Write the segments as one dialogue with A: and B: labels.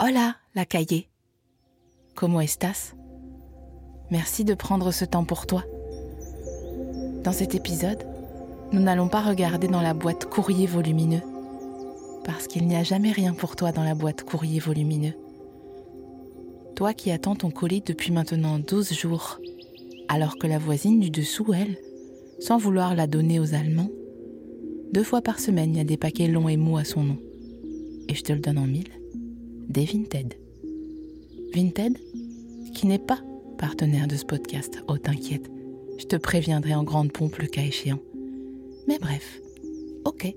A: Hola, la cahier. Comment estás? Merci de prendre ce temps pour toi. Dans cet épisode, nous n'allons pas regarder dans la boîte courrier volumineux, parce qu'il n'y a jamais rien pour toi dans la boîte courrier volumineux. Toi qui attends ton colis depuis maintenant 12 jours, alors que la voisine du dessous, elle, sans vouloir la donner aux Allemands, deux fois par semaine, il y a des paquets longs et mous à son nom. Et je te le donne en mille des Vinted. Vinted, qui n'est pas partenaire de ce podcast, oh t'inquiète, je te préviendrai en grande pompe le cas échéant. Mais bref, ok,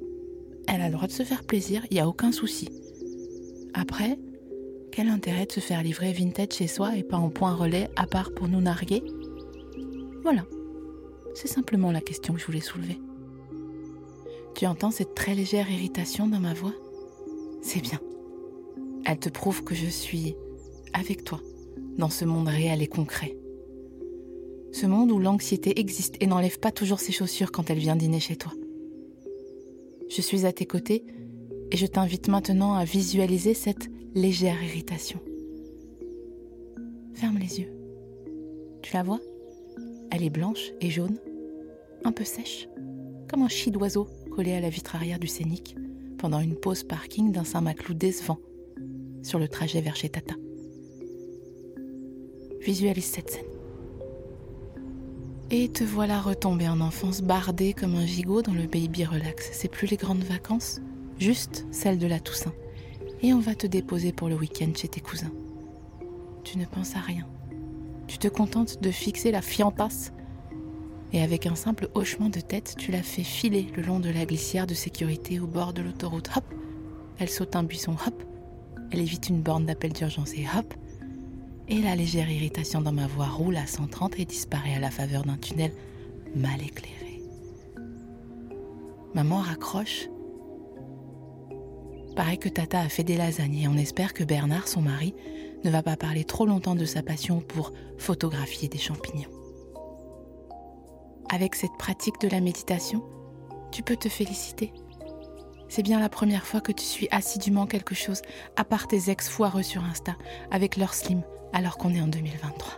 A: elle a le droit de se faire plaisir, il n'y a aucun souci. Après, quel intérêt de se faire livrer Vinted chez soi et pas en point relais à part pour nous narguer? Voilà, c'est simplement la question que je voulais soulever. Tu entends cette très légère irritation dans ma voix? C'est bien. Elle te prouve que je suis avec toi dans ce monde réel et concret. Ce monde où l'anxiété existe et n'enlève pas toujours ses chaussures quand elle vient dîner chez toi. Je suis à tes côtés et je t'invite maintenant à visualiser cette légère irritation. Ferme les yeux. Tu la vois? Elle est blanche et jaune, un peu sèche, comme un chie d'oiseau collé à la vitre arrière du scénic pendant une pause parking d'un Saint-Maclou décevant sur le trajet vers chez Tata. Visualise cette scène. Et te voilà retombé en enfance, bardé comme un gigot dans le baby relax. C'est plus les grandes vacances, juste celles de la Toussaint. Et on va te déposer pour le week-end chez tes cousins. Tu ne penses à rien. Tu te contentes de fixer la fiantasse. Et avec un simple hochement de tête, tu la fais filer le long de la glissière de sécurité au bord de l'autoroute. Hop Elle saute un buisson. Hop elle évite une borne d'appel d'urgence et hop Et la légère irritation dans ma voix roule à 130 et disparaît à la faveur d'un tunnel mal éclairé. Maman raccroche. Pareil que Tata a fait des lasagnes et on espère que Bernard, son mari, ne va pas parler trop longtemps de sa passion pour photographier des champignons. Avec cette pratique de la méditation, tu peux te féliciter c'est bien la première fois que tu suis assidûment quelque chose, à part tes ex foireux sur Insta, avec leur slim, alors qu'on est en 2023.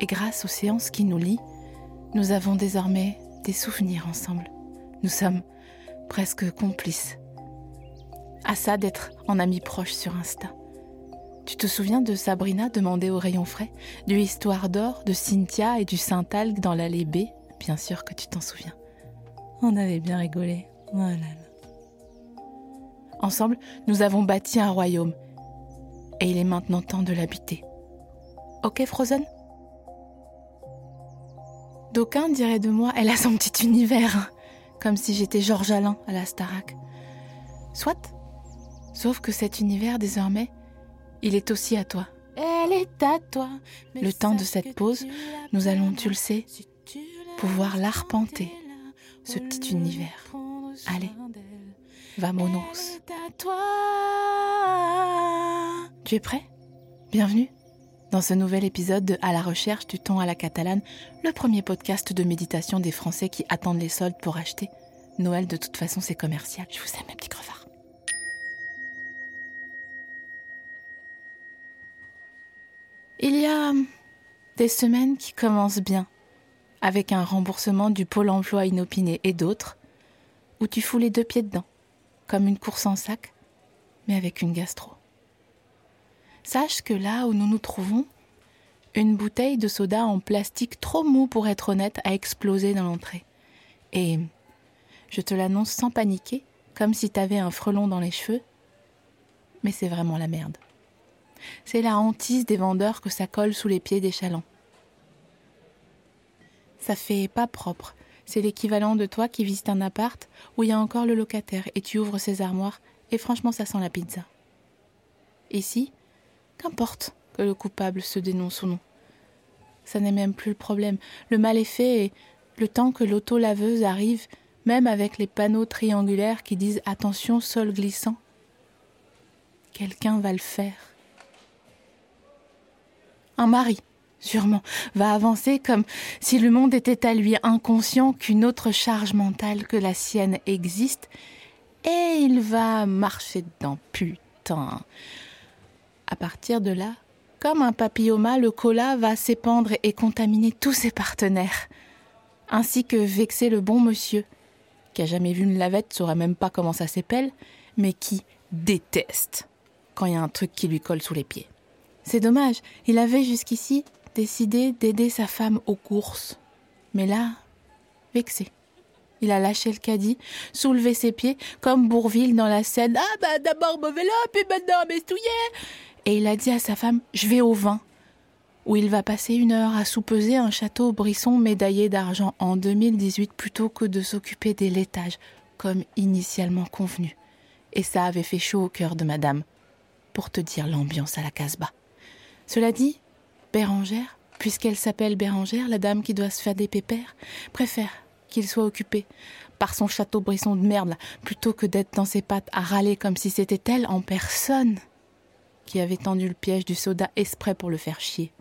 A: Et grâce aux séances qui nous lient, nous avons désormais des souvenirs ensemble. Nous sommes presque complices. À ça d'être en ami proche sur Insta. Tu te souviens de Sabrina demander au rayon frais, du Histoire d'or, de Cynthia et du Saint-Algue dans l'allée B? Bien sûr que tu t'en souviens. On avait bien rigolé. Oh là là. Ensemble, nous avons bâti un royaume. Et il est maintenant temps de l'habiter. Ok, Frozen? D'aucuns diraient de moi, elle a son petit univers, comme si j'étais Georges Alain à la Starac. Soit. Sauf que cet univers, désormais, il est aussi à toi. Elle est à toi. Le temps de cette pause, nous allons, tu le sais, pouvoir l'arpenter, ce petit univers. Allez, Vamonos. Tu es prêt? Bienvenue dans ce nouvel épisode de À la recherche du ton à la catalane, le premier podcast de méditation des Français qui attendent les soldes pour acheter. Noël, de toute façon, c'est commercial. Je vous aime, mes petits crevards. Il y a des semaines qui commencent bien, avec un remboursement du pôle emploi inopiné et d'autres, où tu fous les deux pieds dedans comme une course en sac, mais avec une gastro. Sache que là où nous nous trouvons, une bouteille de soda en plastique trop mou pour être honnête a explosé dans l'entrée. Et je te l'annonce sans paniquer, comme si t'avais un frelon dans les cheveux, mais c'est vraiment la merde. C'est la hantise des vendeurs que ça colle sous les pieds des chalands. Ça fait pas propre, c'est l'équivalent de toi qui visite un appart où il y a encore le locataire et tu ouvres ses armoires et franchement ça sent la pizza. Ici, qu'importe que le coupable se dénonce ou non. Ça n'est même plus le problème. Le mal est fait et le temps que l'auto-laveuse arrive, même avec les panneaux triangulaires qui disent attention sol glissant, quelqu'un va le faire. Un mari sûrement, va avancer comme si le monde était à lui inconscient qu'une autre charge mentale que la sienne existe, et il va marcher dedans, putain. À partir de là, comme un papilloma, le cola va s'épandre et contaminer tous ses partenaires, ainsi que vexer le bon monsieur, qui a jamais vu une lavette, saurait même pas comment ça s'épelle, mais qui déteste quand il y a un truc qui lui colle sous les pieds. C'est dommage, il avait jusqu'ici décidé d'aider sa femme aux courses. Mais là, vexé. Il a lâché le caddie, soulevé ses pieds, comme Bourville dans la scène. Ah bah d'abord mauvais vélo, puis maintenant m'estouiller Et il a dit à sa femme Je vais au vin, où il va passer une heure à soupeser un château brisson médaillé d'argent en 2018 plutôt que de s'occuper des laitages, comme initialement convenu. Et ça avait fait chaud au cœur de madame, pour te dire l'ambiance à la Casbah. Cela dit, Bérangère, puisqu'elle s'appelle Bérangère, la dame qui doit se faire des pépères, préfère qu'il soit occupé par son château brisson de merde, plutôt que d'être dans ses pattes à râler comme si c'était elle en personne qui avait tendu le piège du soda exprès pour le faire chier.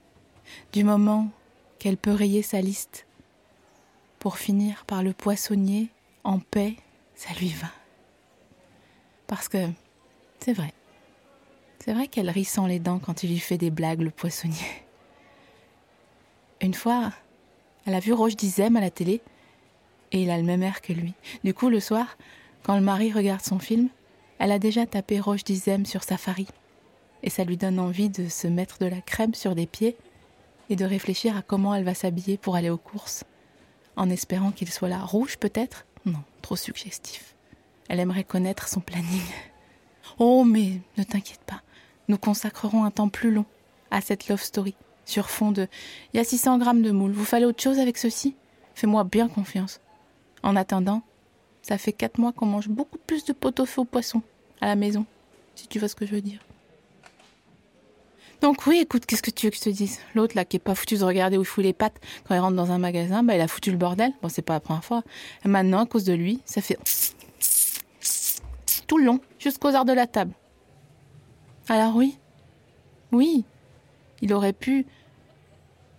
A: Du moment qu'elle peut rayer sa liste, pour finir par le poissonnier en paix, ça lui va. Parce que c'est vrai. C'est vrai qu'elle rit sans les dents quand il lui fait des blagues, le poissonnier. Une fois, elle a vu Roche Dizem à la télé et il a le même air que lui. Du coup, le soir, quand le mari regarde son film, elle a déjà tapé Roche Dizem sur Safari. Et ça lui donne envie de se mettre de la crème sur les pieds et de réfléchir à comment elle va s'habiller pour aller aux courses. En espérant qu'il soit là. Rouge peut-être? Non, trop suggestif. Elle aimerait connaître son planning. Oh, mais ne t'inquiète pas. Nous consacrerons un temps plus long à cette love story. Sur fond de. Il y a 600 grammes de moules. Vous fallait autre chose avec ceci? Fais-moi bien confiance. En attendant, ça fait quatre mois qu'on mange beaucoup plus de pot-au-feu au poisson à la maison, si tu vois ce que je veux dire. Donc oui, écoute, qu'est-ce que tu veux que je te dise? L'autre là qui est pas foutu de regarder où il fout les pattes quand il rentre dans un magasin, bah il a foutu le bordel. Bon, c'est pas la première fois. Et maintenant, à cause de lui, ça fait tout le long, jusqu'aux heures de la table. Alors oui, oui, il aurait pu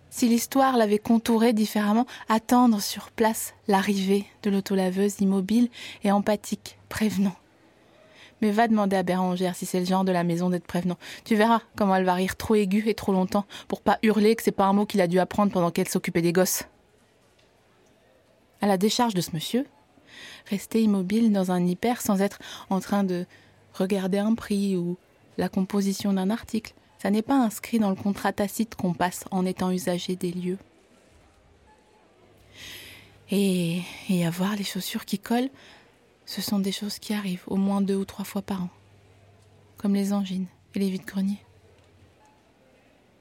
A: si l'histoire l'avait contouré différemment, attendre sur place l'arrivée de l'autolaveuse immobile et empathique, prévenant. Mais va demander à Bérangère si c'est le genre de la maison d'être prévenant. Tu verras comment elle va rire trop aiguë et trop longtemps pour pas hurler que c'est pas un mot qu'il a dû apprendre pendant qu'elle s'occupait des gosses. À la décharge de ce monsieur, rester immobile dans un hyper sans être en train de regarder un prix ou la composition d'un article, ça n'est pas inscrit dans le contrat tacite qu'on passe en étant usager des lieux. Et, et avoir les chaussures qui collent, ce sont des choses qui arrivent au moins deux ou trois fois par an, comme les angines et les vides-greniers.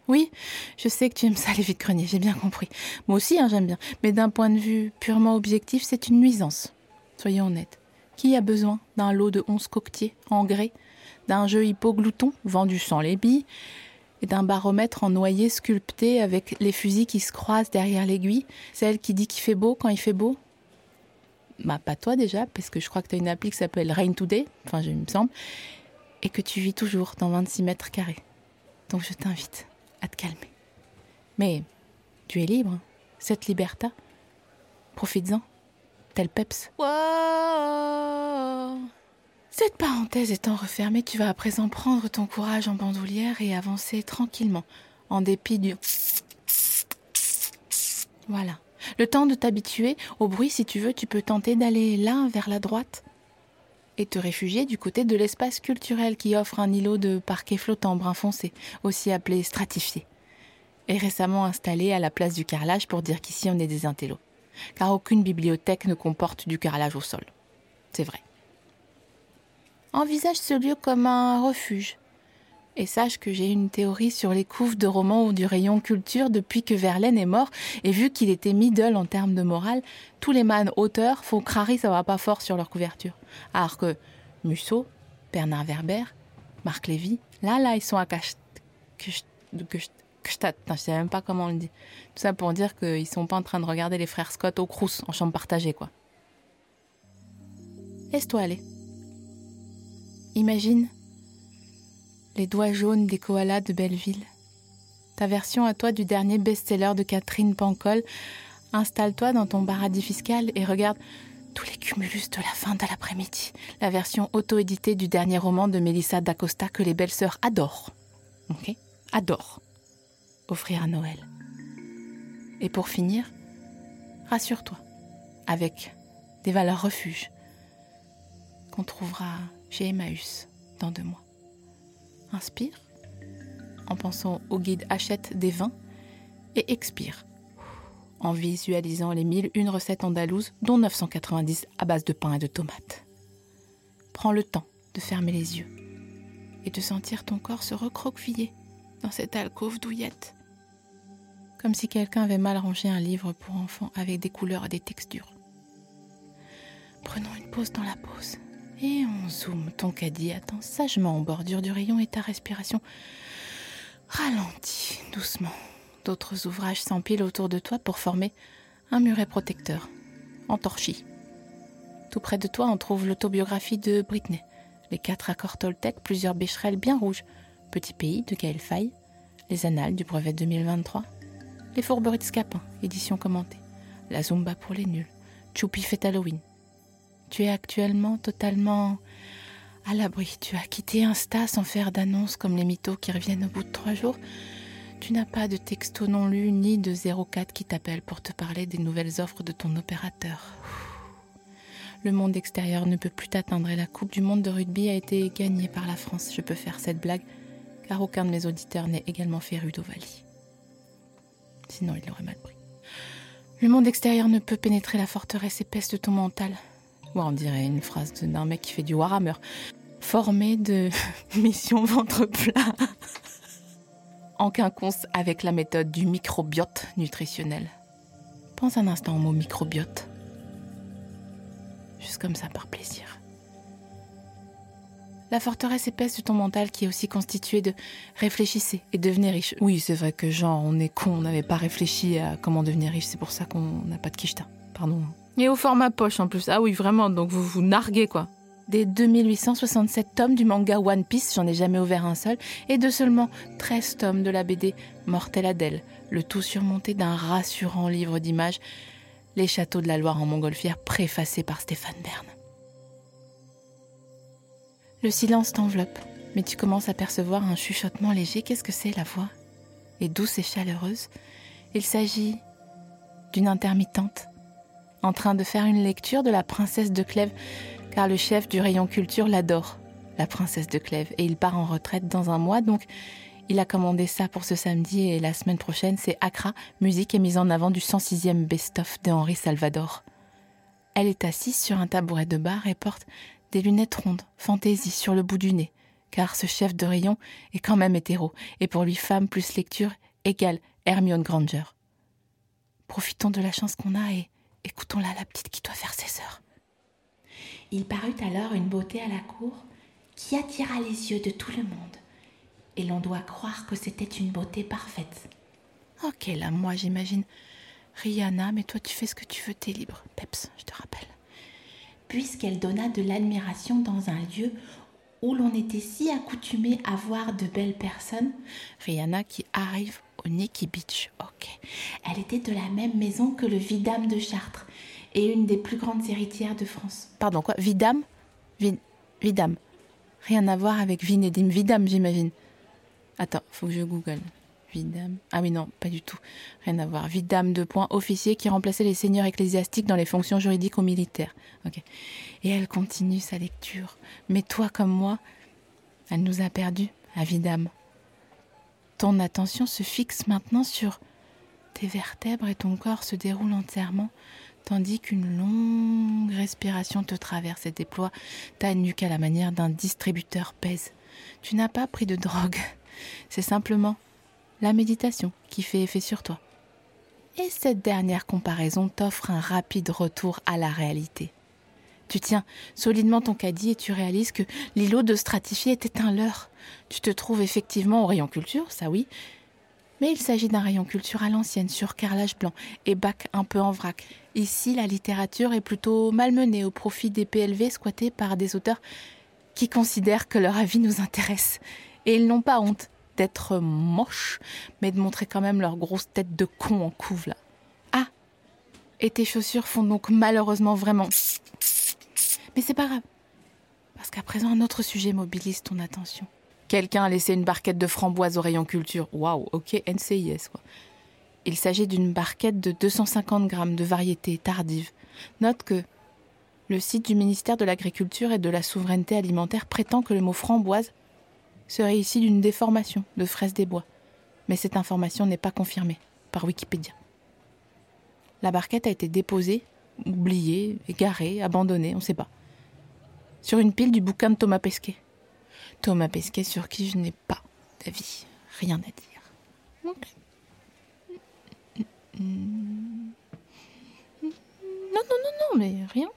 A: Oui, je sais que tu aimes ça, les vides-greniers, j'ai bien compris. Moi aussi, hein, j'aime bien. Mais d'un point de vue purement objectif, c'est une nuisance. Soyons honnêtes. Qui a besoin d'un lot de onze coquetiers en grès d'un jeu hypoglouton vendu sans les billes, et d'un baromètre en noyer sculpté avec les fusils qui se croisent derrière l'aiguille, celle qui dit qu'il fait beau quand il fait beau Bah pas toi déjà, parce que je crois que tu as une appli qui s'appelle Rain Today, enfin je me semble, et que tu vis toujours dans 26 mètres carrés. Donc je t'invite à te calmer. Mais tu es libre, cette liberté. Profites-en, tel Peps. Cette parenthèse étant refermée, tu vas à présent prendre ton courage en bandoulière et avancer tranquillement, en dépit du... Voilà. Le temps de t'habituer au bruit, si tu veux, tu peux tenter d'aller là, vers la droite, et te réfugier du côté de l'espace culturel qui offre un îlot de parquet flottant brun foncé, aussi appelé stratifié, et récemment installé à la place du carrelage pour dire qu'ici on est des intellos, car aucune bibliothèque ne comporte du carrelage au sol. C'est vrai envisage ce lieu comme un refuge. Et sache que j'ai une théorie sur les couves de romans ou du rayon culture depuis que Verlaine est mort, et vu qu'il était middle en termes de morale, tous les man auteurs font crari ça va pas fort sur leur couverture. Alors que Musso, Bernard Werber, Marc Lévy, là, là, ils sont à cache... Je sais même pas comment on le dit. Tout ça pour dire qu'ils sont pas en train de regarder les frères Scott au Crous en chambre partagée, quoi. Laisse-toi aller. Imagine les doigts jaunes des koalas de Belleville. Ta version à toi du dernier best-seller de Catherine Pancol. Installe-toi dans ton paradis fiscal et regarde tous les cumulus de la fin de l'après-midi. La version auto-éditée du dernier roman de Melissa d'Acosta que les belles sœurs adorent. Ok? Adore offrir à Noël. Et pour finir, rassure-toi, avec des valeurs refuges qu'on trouvera chez Emmaüs dans deux mois. Inspire en pensant au guide Achète des vins et expire en visualisant les mille une recettes andalouses, dont 990 à base de pain et de tomates. Prends le temps de fermer les yeux et de sentir ton corps se recroqueviller dans cette alcôve douillette. Comme si quelqu'un avait mal rangé un livre pour enfants avec des couleurs et des textures. Prenons une pause dans la pause et on zoome. Ton caddie attend sagement en bordure du rayon et ta respiration ralentit doucement. D'autres ouvrages s'empilent autour de toi pour former un muret protecteur, en torchis. Tout près de toi, on trouve l'autobiographie de Britney, les quatre accords Toltec, plusieurs bécherelles bien rouges, Petit pays de Gaël Faye, les annales du brevet 2023, les fourberies de Scapin, édition commentée, la Zumba pour les nuls, Choupi fait Halloween. Tu es actuellement totalement à l'abri. Tu as quitté Insta sans faire d'annonce comme les mythos qui reviennent au bout de trois jours. Tu n'as pas de texto non lu ni de 04 qui t'appelle pour te parler des nouvelles offres de ton opérateur. Le monde extérieur ne peut plus t'atteindre et la Coupe du monde de rugby a été gagnée par la France. Je peux faire cette blague car aucun de mes auditeurs n'est également féru d'Ovalie. Sinon, il l'aurait mal pris. Le monde extérieur ne peut pénétrer la forteresse épaisse de ton mental. Ouais, on dirait une phrase d'un mec qui fait du Warhammer. Formé de mission ventre plat en quinconce avec la méthode du microbiote nutritionnel. Pense un instant au mot microbiote. Juste comme ça, par plaisir. La forteresse épaisse de ton mental qui est aussi constituée de réfléchissez et devenez riche. Oui, c'est vrai que genre, on est con, on n'avait pas réfléchi à comment devenir riche, c'est pour ça qu'on n'a pas de quicheta. Pardon. Et au format poche en plus. Ah oui, vraiment, donc vous vous narguez quoi des 2867 tomes du manga One Piece, j'en ai jamais ouvert un seul, et de seulement 13 tomes de la BD Mortel Adèle, le tout surmonté d'un rassurant livre d'images, Les châteaux de la Loire en montgolfière, préfacé par Stéphane Bern. Le silence t'enveloppe, mais tu commences à percevoir un chuchotement léger. Qu'est-ce que c'est la voix? Et douce et chaleureuse. Il s'agit d'une intermittente, en train de faire une lecture de la princesse de Clèves car le chef du rayon culture l'adore, la princesse de Clèves, et il part en retraite dans un mois, donc il a commandé ça pour ce samedi et la semaine prochaine, c'est Accra, musique et mise en avant du 106e best-of de Henri Salvador. Elle est assise sur un tabouret de bar et porte des lunettes rondes, fantaisie sur le bout du nez, car ce chef de rayon est quand même hétéro, et pour lui femme plus lecture égale Hermione Granger. Profitons de la chance qu'on a et écoutons-la, la petite qui doit faire ses heures. Il parut alors une beauté à la cour qui attira les yeux de tout le monde, et l'on doit croire que c'était une beauté parfaite. Ok, là, moi j'imagine Rihanna, mais toi tu fais ce que tu veux, t'es libre. Peps, je te rappelle. Puisqu'elle donna de l'admiration dans un lieu où l'on était si accoutumé à voir de belles personnes. Rihanna qui arrive Nikki Beach. Ok. Elle était de la même maison que le Vidame de Chartres et une des plus grandes héritières de France. Pardon, quoi? Vidame? Vidame. Rien à voir avec Vinedim. Vidame, j'imagine. Attends, faut que je google. Vidame. Ah oui, non, pas du tout. Rien à voir. Vidame de point officier qui remplaçait les seigneurs ecclésiastiques dans les fonctions juridiques ou militaires. Ok. Et elle continue sa lecture. Mais toi comme moi, elle nous a perdus, à Vidame. Ton attention se fixe maintenant sur tes vertèbres et ton corps se déroule entièrement tandis qu'une longue respiration te traverse et déploie ta nuque à la manière d'un distributeur pèse. Tu n'as pas pris de drogue, c'est simplement la méditation qui fait effet sur toi. Et cette dernière comparaison t'offre un rapide retour à la réalité. Tu tiens solidement ton caddie et tu réalises que l'îlot de stratifié était un leurre. Tu te trouves effectivement au rayon culture, ça oui, mais il s'agit d'un rayon culture à l'ancienne, sur carrelage blanc et bac un peu en vrac. Ici, la littérature est plutôt malmenée au profit des PLV squattés par des auteurs qui considèrent que leur avis nous intéresse. Et ils n'ont pas honte d'être moches, mais de montrer quand même leur grosse tête de con en couve là. Ah Et tes chaussures font donc malheureusement vraiment. Mais c'est pas grave. Parce qu'à présent, un autre sujet mobilise ton attention. Quelqu'un a laissé une barquette de framboises au rayon culture. Waouh, ok, NCIS. Quoi. Il s'agit d'une barquette de 250 grammes de variété tardive. Note que le site du ministère de l'Agriculture et de la Souveraineté alimentaire prétend que le mot framboise serait issu d'une déformation de fraise des bois. Mais cette information n'est pas confirmée par Wikipédia. La barquette a été déposée, oubliée, égarée, abandonnée, on ne sait pas, sur une pile du bouquin de Thomas Pesquet. Thomas Pesquet sur qui je n'ai pas d'avis, rien à dire. Non, non, non, non, mais rien.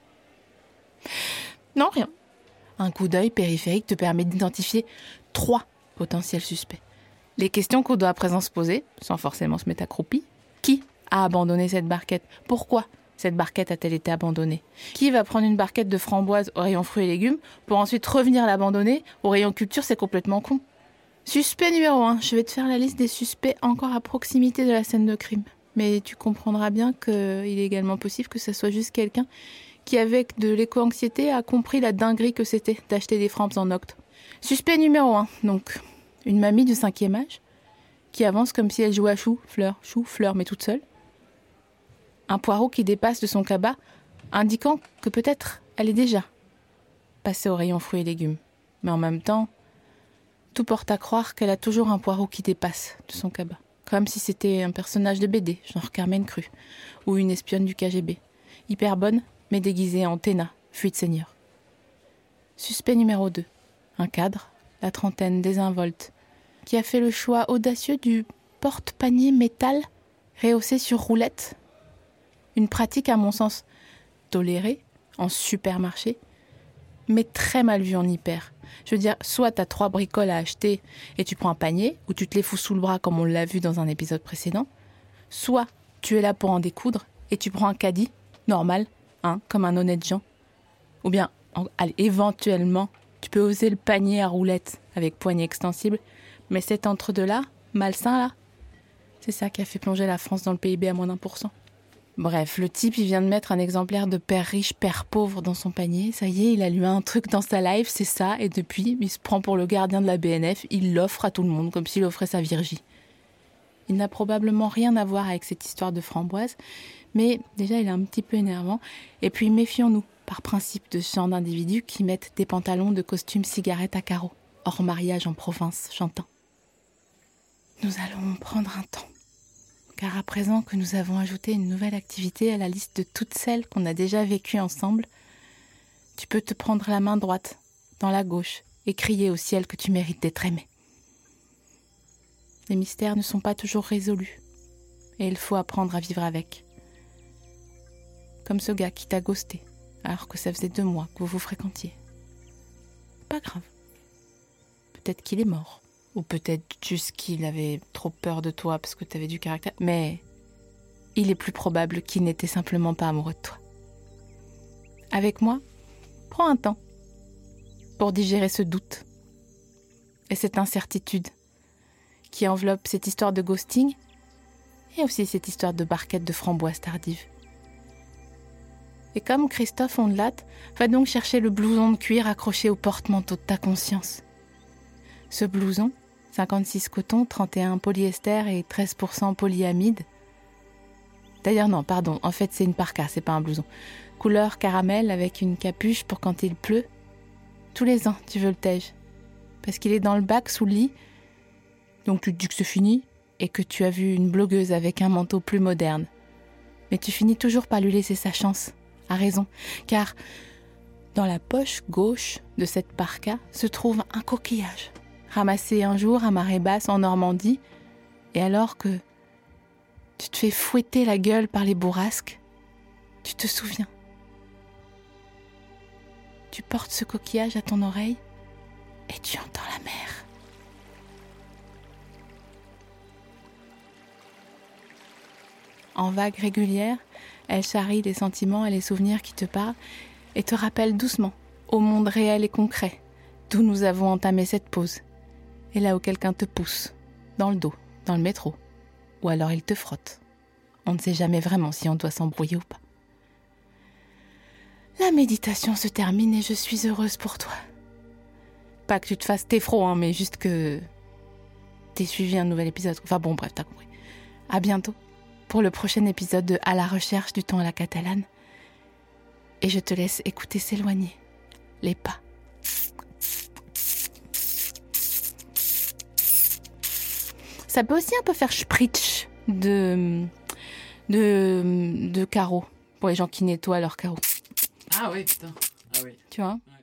A: Non, rien. Un coup d'œil périphérique te permet d'identifier trois potentiels suspects. Les questions qu'on doit à présent se poser, sans forcément se mettre accroupi. Qui a abandonné cette barquette? Pourquoi? Cette barquette a-t-elle été abandonnée? Qui va prendre une barquette de framboises au rayon fruits et légumes pour ensuite revenir l'abandonner au rayon culture? C'est complètement con. Suspect numéro 1. Je vais te faire la liste des suspects encore à proximité de la scène de crime. Mais tu comprendras bien qu'il est également possible que ce soit juste quelqu'un qui, avec de l'éco-anxiété, a compris la dinguerie que c'était d'acheter des frampes en octe. Suspect numéro 1, donc, une mamie du cinquième âge, qui avance comme si elle jouait à chou, fleur, chou, fleur, mais toute seule. Un poireau qui dépasse de son cabas, indiquant que peut-être elle est déjà passée au rayon fruits et légumes. Mais en même temps, tout porte à croire qu'elle a toujours un poireau qui dépasse de son cabas. Comme si c'était un personnage de BD, genre Carmen Cru, ou une espionne du KGB. Hyper bonne, mais déguisée en Téna, fuite seigneur. Suspect numéro 2. Un cadre, la trentaine désinvolte, qui a fait le choix audacieux du porte-panier métal rehaussé sur roulette. Une pratique, à mon sens, tolérée en supermarché, mais très mal vue en hyper. Je veux dire, soit t'as trois bricoles à acheter et tu prends un panier, ou tu te les fous sous le bras comme on l'a vu dans un épisode précédent, soit tu es là pour en découdre et tu prends un caddie, normal, hein, comme un honnête gens. Ou bien, allez, éventuellement, tu peux oser le panier à roulettes avec poignée extensible, mais cet entre-deux-là, malsain là, c'est ça qui a fait plonger la France dans le PIB à moins d'un pour cent. Bref, le type, il vient de mettre un exemplaire de père riche, père pauvre dans son panier. Ça y est, il a lu un truc dans sa life, c'est ça. Et depuis, il se prend pour le gardien de la BNF. Il l'offre à tout le monde, comme s'il offrait sa Virgie. Il n'a probablement rien à voir avec cette histoire de framboise. Mais déjà, il est un petit peu énervant. Et puis, méfions-nous, par principe, de ce genre d'individus qui mettent des pantalons de costume cigarette à carreaux, hors mariage en province, chantant. Nous allons prendre un temps car à présent que nous avons ajouté une nouvelle activité à la liste de toutes celles qu'on a déjà vécues ensemble, tu peux te prendre la main droite dans la gauche et crier au ciel que tu mérites d'être aimé. Les mystères ne sont pas toujours résolus, et il faut apprendre à vivre avec. Comme ce gars qui t'a ghosté, alors que ça faisait deux mois que vous vous fréquentiez. Pas grave. Peut-être qu'il est mort. Ou peut-être juste qu'il avait trop peur de toi parce que tu avais du caractère. Mais il est plus probable qu'il n'était simplement pas amoureux de toi. Avec moi, prends un temps pour digérer ce doute et cette incertitude qui enveloppe cette histoire de ghosting et aussi cette histoire de barquette de framboise tardive. Et comme Christophe Ondelat, va donc chercher le blouson de cuir accroché au porte-manteau de ta conscience. Ce blouson, 56 coton, 31 polyester et 13% polyamide. D'ailleurs non, pardon, en fait c'est une parka, c'est pas un blouson. Couleur caramel avec une capuche pour quand il pleut. Tous les ans, tu veux le tège. Parce qu'il est dans le bac sous le lit. Donc tu te dis que c'est fini et que tu as vu une blogueuse avec un manteau plus moderne. Mais tu finis toujours par lui laisser sa chance. A raison. Car dans la poche gauche de cette parka se trouve un coquillage ramassé un jour à marée basse en Normandie, et alors que tu te fais fouetter la gueule par les bourrasques, tu te souviens. Tu portes ce coquillage à ton oreille et tu entends la mer. En vagues régulières, elle charrie les sentiments et les souvenirs qui te parlent et te rappelle doucement au monde réel et concret d'où nous avons entamé cette pause et là où quelqu'un te pousse, dans le dos, dans le métro, ou alors il te frotte. On ne sait jamais vraiment si on doit s'embrouiller ou pas. La méditation se termine et je suis heureuse pour toi. Pas que tu te fasses téfro, hein, mais juste que t'aies suivi un nouvel épisode. Enfin bon, bref, t'as compris. À bientôt pour le prochain épisode de À la recherche du temps à la catalane. Et je te laisse écouter s'éloigner les pas. Ça peut aussi un peu faire spritch de, de, de carreaux pour les gens qui nettoient leurs carreaux.
B: Ah oui, putain. Ah oui.
A: Tu vois?
B: Ouais.